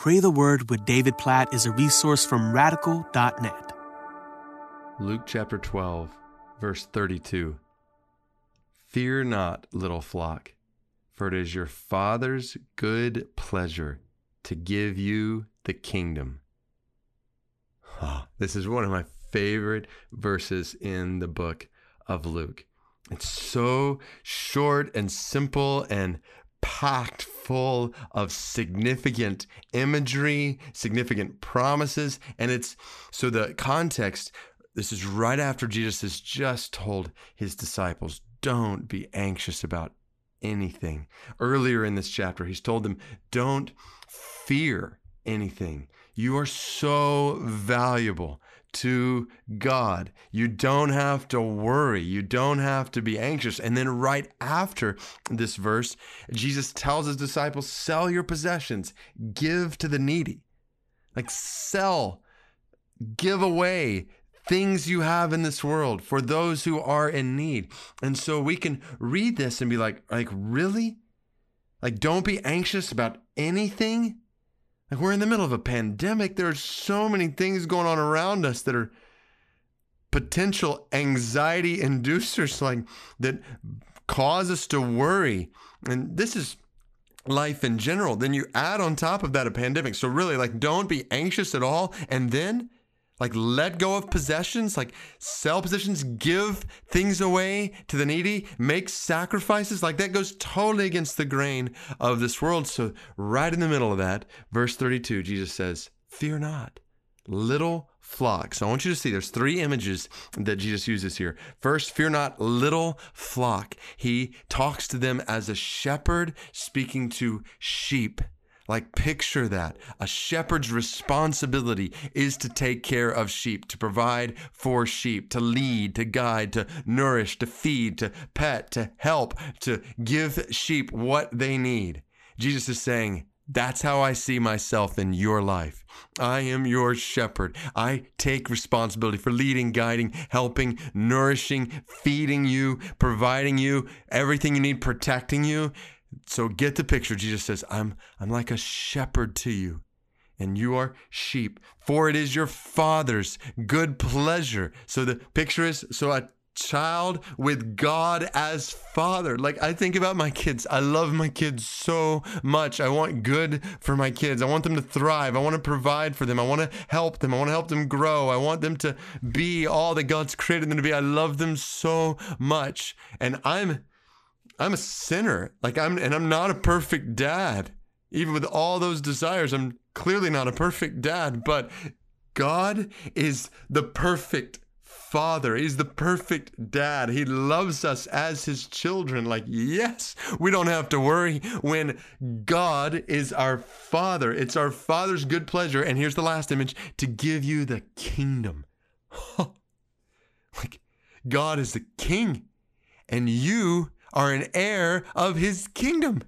Pray the Word with David Platt is a resource from radical.net. Luke chapter 12, verse 32. Fear not, little flock, for it is your Father's good pleasure to give you the kingdom. Oh, this is one of my favorite verses in the book of Luke. It's so short and simple and packed full of significant imagery, significant promises. And it's so the context, this is right after Jesus has just told his disciples, don't be anxious about anything. Earlier in this chapter, he's told them, don't fear anything. You are so valuable to God. You don't have to worry. You don't have to be anxious. And then, right after this verse, Jesus tells his disciples sell your possessions, give to the needy. Like, sell, give away things you have in this world for those who are in need. And so we can read this and be like, like, really? Like, don't be anxious about anything. Like we're in the middle of a pandemic. There are so many things going on around us that are potential anxiety inducers, like that cause us to worry. And this is life in general. Then you add on top of that a pandemic. So really, like, don't be anxious at all. And then like let go of possessions, like sell possessions, give things away to the needy, make sacrifices. Like that goes totally against the grain of this world. So, right in the middle of that, verse 32, Jesus says, Fear not, little flock. So I want you to see there's three images that Jesus uses here. First, fear not, little flock. He talks to them as a shepherd speaking to sheep. Like, picture that. A shepherd's responsibility is to take care of sheep, to provide for sheep, to lead, to guide, to nourish, to feed, to pet, to help, to give sheep what they need. Jesus is saying, that's how I see myself in your life. I am your shepherd. I take responsibility for leading, guiding, helping, nourishing, feeding you, providing you everything you need, protecting you. So get the picture. Jesus says, I'm, I'm like a shepherd to you, and you are sheep, for it is your Father's good pleasure. So the picture is so a child with God as father. Like I think about my kids. I love my kids so much. I want good for my kids. I want them to thrive. I want to provide for them. I want to help them. I want to help them grow. I want them to be all that God's created them to be. I love them so much. And I'm I'm a sinner. Like I'm and I'm not a perfect dad. Even with all those desires, I'm clearly not a perfect dad, but God is the perfect father. He's the perfect dad. He loves us as his children. Like, yes, we don't have to worry when God is our father. It's our father's good pleasure. And here's the last image to give you the kingdom. like, God is the king, and you are an heir of his kingdom.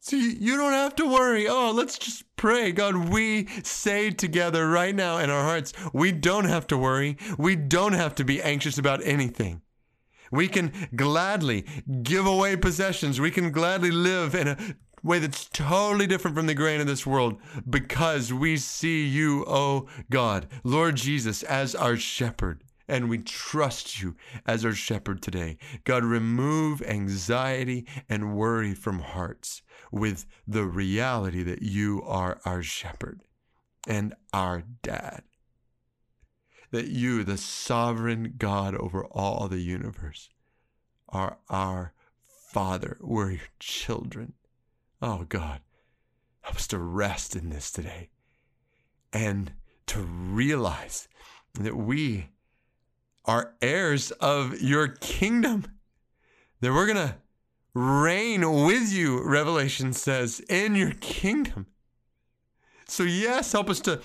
So you, don't have to worry. Oh, let's just pray. God, we say together right now in our hearts, we don't have to worry. We don't have to be anxious about anything. We can gladly give away possessions. We can gladly live in a way that's totally different from the grain of this world because we see you, oh God, Lord Jesus, as our shepherd and we trust you as our shepherd today. God, remove anxiety and worry from hearts with the reality that you are our shepherd and our dad. That you, the sovereign God over all the universe, are our Father. We're your children. Oh God, help us to rest in this today and to realize that we are heirs of your kingdom. That we're going to reign with you, Revelation says, in your kingdom. So, yes, help us to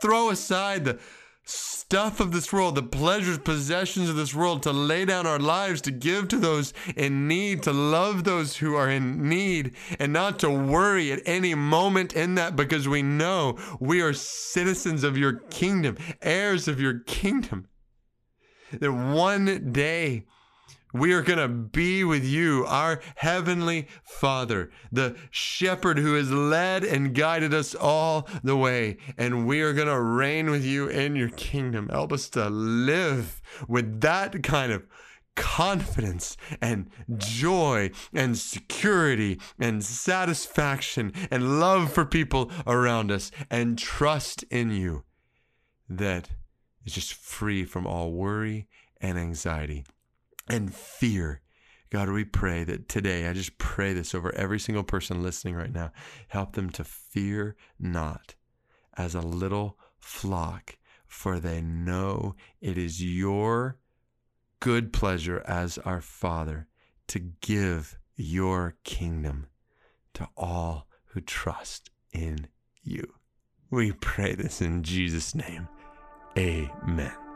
throw aside the stuff of this world, the pleasures, possessions of this world, to lay down our lives, to give to those in need, to love those who are in need, and not to worry at any moment in that because we know we are citizens of your kingdom, heirs of your kingdom that one day We are going to be with you, our heavenly Father, the shepherd who has led and guided us all the way. And we are going to reign with you in your kingdom. Help us to live with that kind of confidence and joy and security and satisfaction and love for people around us and trust in you that is just free from all worry and anxiety and fear. God, we pray that today, I just pray this over every single person listening right now. Help them to fear not as a little flock, for they know it is your good pleasure as our Father to give your kingdom to all who trust in you. We pray this in Jesus' name. Amen.